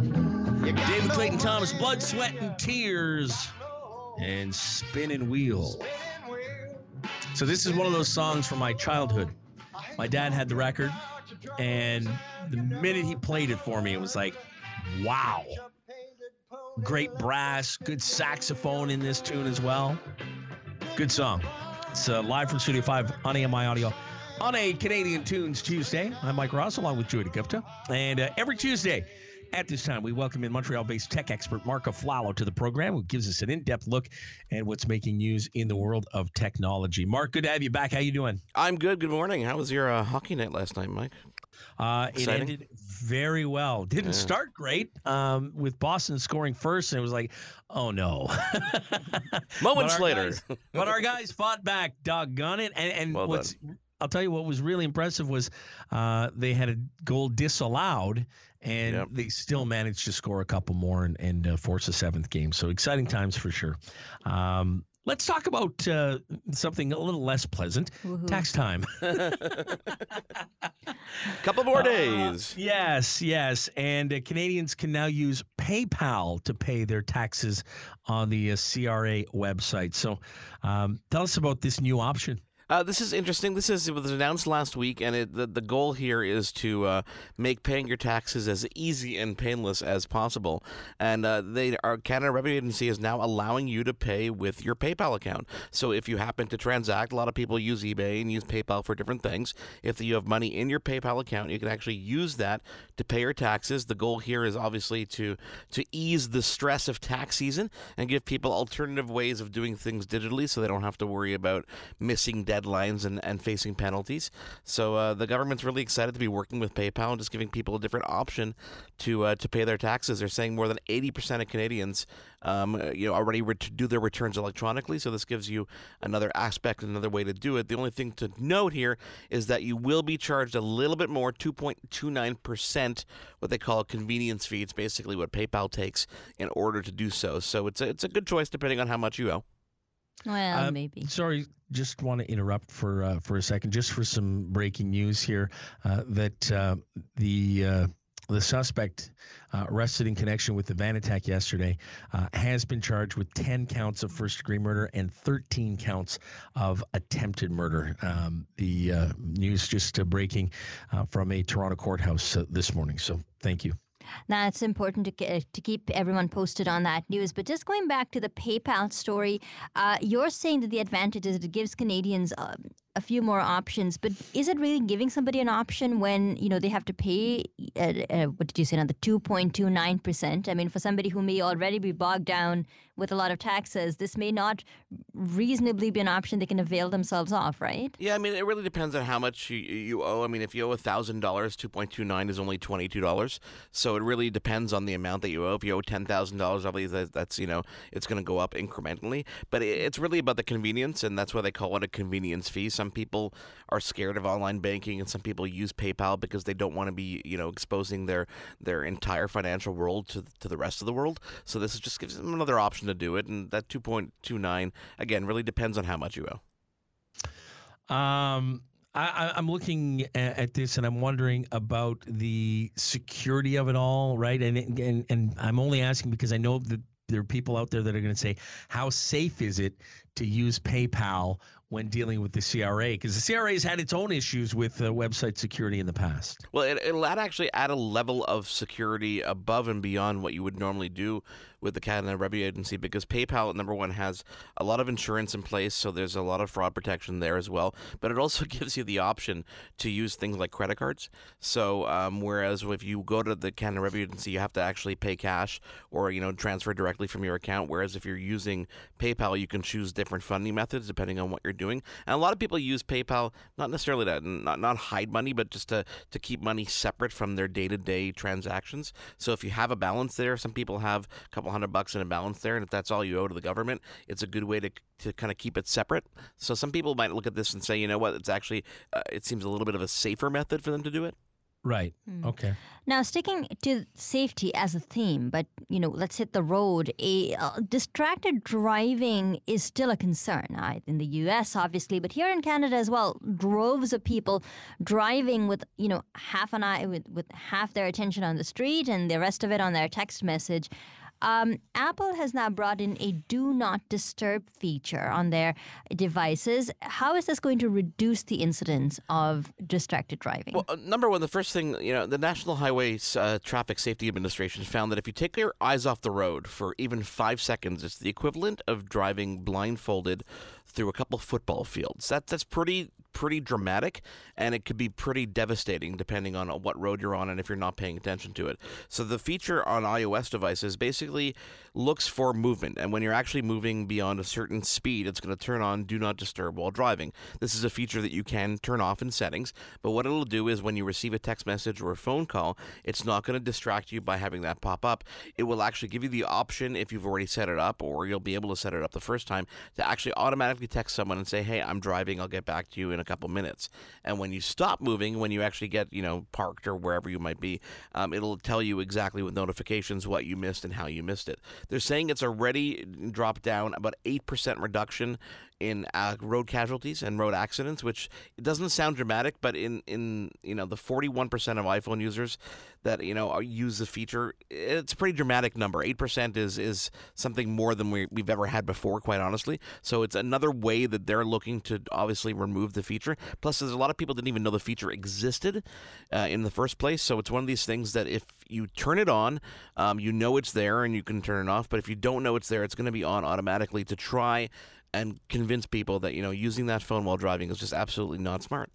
David Clayton Thomas, Blood, Sweat, and Tears, and Spinning Wheel. So, this is one of those songs from my childhood. My dad had the record, and the minute he played it for me, it was like, wow. Great brass, good saxophone in this tune as well. Good song. It's uh, live from Studio 5 on AMI Audio on a Canadian Tunes Tuesday. I'm Mike Ross along with Joey DeGupta. And uh, every Tuesday at this time, we welcome in Montreal based tech expert Marc Aflalo to the program, who gives us an in depth look at what's making news in the world of technology. Marc, good to have you back. How you doing? I'm good. Good morning. How was your uh, hockey night last night, Mike? Uh, it ended very well. Didn't yeah. start great um, with Boston scoring first, and it was like, oh no. Moments later. Guys, but our guys fought back, doggone it. And, and well what's done. I'll tell you what was really impressive was uh, they had a goal disallowed, and yep. they still managed to score a couple more and, and uh, force a seventh game. So exciting times for sure. Um, let's talk about uh, something a little less pleasant. Woo-hoo. Tax time. couple more uh, days. yes, yes, and uh, Canadians can now use PayPal to pay their taxes on the uh, CRA website. So, um, tell us about this new option. Uh, this is interesting. This is it was announced last week, and it, the the goal here is to uh, make paying your taxes as easy and painless as possible. And uh, they our Canada Revenue Agency is now allowing you to pay with your PayPal account. So if you happen to transact, a lot of people use eBay and use PayPal for different things. If you have money in your PayPal account, you can actually use that to pay your taxes. The goal here is obviously to to ease the stress of tax season and give people alternative ways of doing things digitally, so they don't have to worry about missing deadlines and, and facing penalties. So uh, the government's really excited to be working with PayPal and just giving people a different option to uh, to pay their taxes. They're saying more than 80% of Canadians um, you know, already re- do their returns electronically. So this gives you another aspect, another way to do it. The only thing to note here is that you will be charged a little bit more, 2.29%, what they call a convenience fee. It's basically what PayPal takes in order to do so. So it's a, it's a good choice depending on how much you owe. Well, uh, maybe. Sorry, just want to interrupt for uh, for a second, just for some breaking news here. Uh, that uh, the uh, the suspect uh, arrested in connection with the van attack yesterday uh, has been charged with 10 counts of first degree murder and 13 counts of attempted murder. Um, the uh, news just uh, breaking uh, from a Toronto courthouse uh, this morning. So thank you. Now, it's important to, to keep everyone posted on that news. But just going back to the PayPal story, you're saying that the advantage is it gives Canadians um, a few more options, but is it really giving somebody an option when you know they have to pay? Uh, uh, what did you say? Another two point two nine percent. I mean, for somebody who may already be bogged down with a lot of taxes, this may not reasonably be an option they can avail themselves of, right? Yeah, I mean, it really depends on how much you, you owe. I mean, if you owe thousand dollars, two point two nine is only twenty two dollars. So it really depends on the amount that you owe. If you owe ten thousand dollars, obviously that's you know it's going to go up incrementally. But it's really about the convenience, and that's why they call it a convenience fee. Some people are scared of online banking, and some people use PayPal because they don't want to be, you know, exposing their their entire financial world to to the rest of the world. So this just gives them another option to do it, and that two point two nine again really depends on how much you owe. Um. I, am looking at this and I'm wondering about the security of it all, right? And and and I'm only asking because I know that there are people out there that are going to say, how safe is it to use PayPal when dealing with the CRA because the CRA has had its own issues with uh, website security in the past. Well, it, will actually add a level of security above and beyond what you would normally do with the Canada Revenue Agency because PayPal, number one, has a lot of insurance in place, so there's a lot of fraud protection there as well. But it also gives you the option to use things like credit cards. So um, whereas if you go to the Canada Revenue Agency, you have to actually pay cash or you know transfer directly from your account. Whereas if you're using PayPal, you can choose different funding methods depending on what you're doing. And a lot of people use PayPal not necessarily to not, not hide money, but just to, to keep money separate from their day to day transactions. So if you have a balance there, some people have a couple hundred bucks in a balance there, and if that's all you owe to the government, it's a good way to to kind of keep it separate. So some people might look at this and say, you know what, it's actually uh, it seems a little bit of a safer method for them to do it. Right. Hmm. Okay. Now, sticking to safety as a theme, but you know, let's hit the road. A uh, distracted driving is still a concern uh, in the U.S., obviously, but here in Canada as well. Droves of people driving with you know half an eye with with half their attention on the street and the rest of it on their text message. Um, Apple has now brought in a do not disturb feature on their devices. How is this going to reduce the incidence of distracted driving? Well, uh, number one, the first thing, you know, the National Highway uh, Traffic Safety Administration found that if you take your eyes off the road for even five seconds, it's the equivalent of driving blindfolded through a couple football fields. That that's pretty pretty dramatic, and it could be pretty devastating depending on uh, what road you're on and if you're not paying attention to it. So the feature on iOS devices basically looks for movement, and when you're actually moving beyond a certain speed, it's going to turn on Do Not Disturb while driving. This is a feature that you can turn off in settings, but what it'll do is when you receive a text message or a phone call, it's not going to distract you by having that pop up. It will actually give you the option if you've already set it up, or you'll be able to set it up the first time to actually automatically text someone and say, "Hey, I'm driving. I'll get back to you in a couple minutes." And when you stop moving, when you actually get you know parked or wherever you might be, um, it'll tell you exactly with notifications what you missed and how you missed it. They're saying it's already dropped down about eight percent reduction in uh, road casualties and road accidents, which it doesn't sound dramatic, but in in you know the 41% of iPhone users that you know use the feature, it's a pretty dramatic number. Eight percent is is something more than we, we've ever had before, quite honestly. So it's another way that they're looking to obviously remove the feature. Plus, there's a lot of people didn't even know the feature existed uh, in the first place. So it's one of these things that if you turn it on, um, you know it's there and you can turn it off. But if you don't know it's there, it's going to be on automatically to try and convince people that you know using that phone while driving is just absolutely not smart.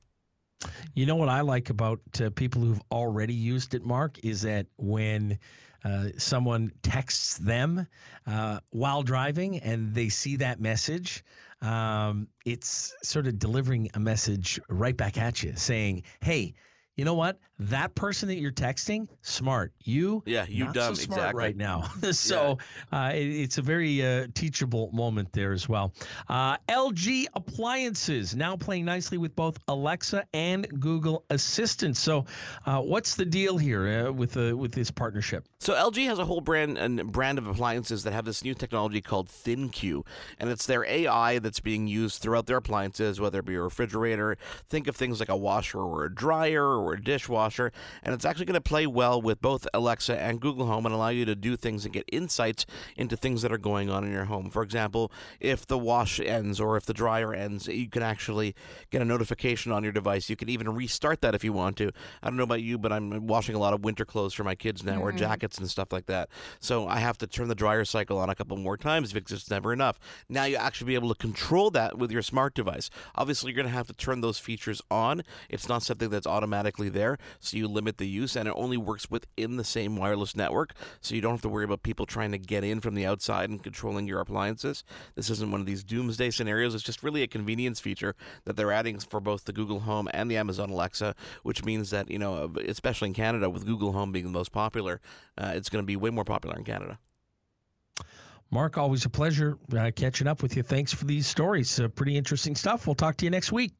You know what I like about uh, people who've already used it, Marc, is that when uh, someone texts them uh, while driving and they see that message, um, it's sort of delivering a message right back at you saying, hey, you know what? That person that you're texting, smart. You, yeah, you not dumb so smart exactly right now. so uh, it, it's a very uh, teachable moment there as well. Uh, LG appliances now playing nicely with both Alexa and Google Assistant. So, uh, what's the deal here uh, with uh, with this partnership? So LG has a whole brand and brand of appliances that have this new technology called ThinQ, and it's their AI that's being used throughout their appliances, whether it be a refrigerator. Think of things like a washer or a dryer or a dishwasher, and it's actually going to play well with both Alexa and Google Home and allow you to do things and get insights into things that are going on in your home. For example, if the wash ends or if the dryer ends, you can actually get a notification on your device. You can even restart that if you want to. I don't know about you, but I'm washing a lot of winter clothes for my kids now, or mm-hmm. jackets and stuff like that. So I have to turn the dryer cycle on a couple more times because it's never enough. Now you actually be able to control that with your smart device. Obviously, you're going to have to turn those features on. It's not something that's automatically there, so you limit the use, and it only works within the same wireless network, so you don't have to worry about people trying to get in from the outside and controlling your appliances. This isn't one of these doomsday scenarios. It's just really a convenience feature that they're adding for both the Google Home and the Amazon Alexa, which means that, you know, especially in Canada, with Google Home being the most popular, uh, it's going to be way more popular in Canada. Marc, always a pleasure uh, catching up with you. Thanks for these stories. Uh, pretty interesting stuff. We'll talk to you next week.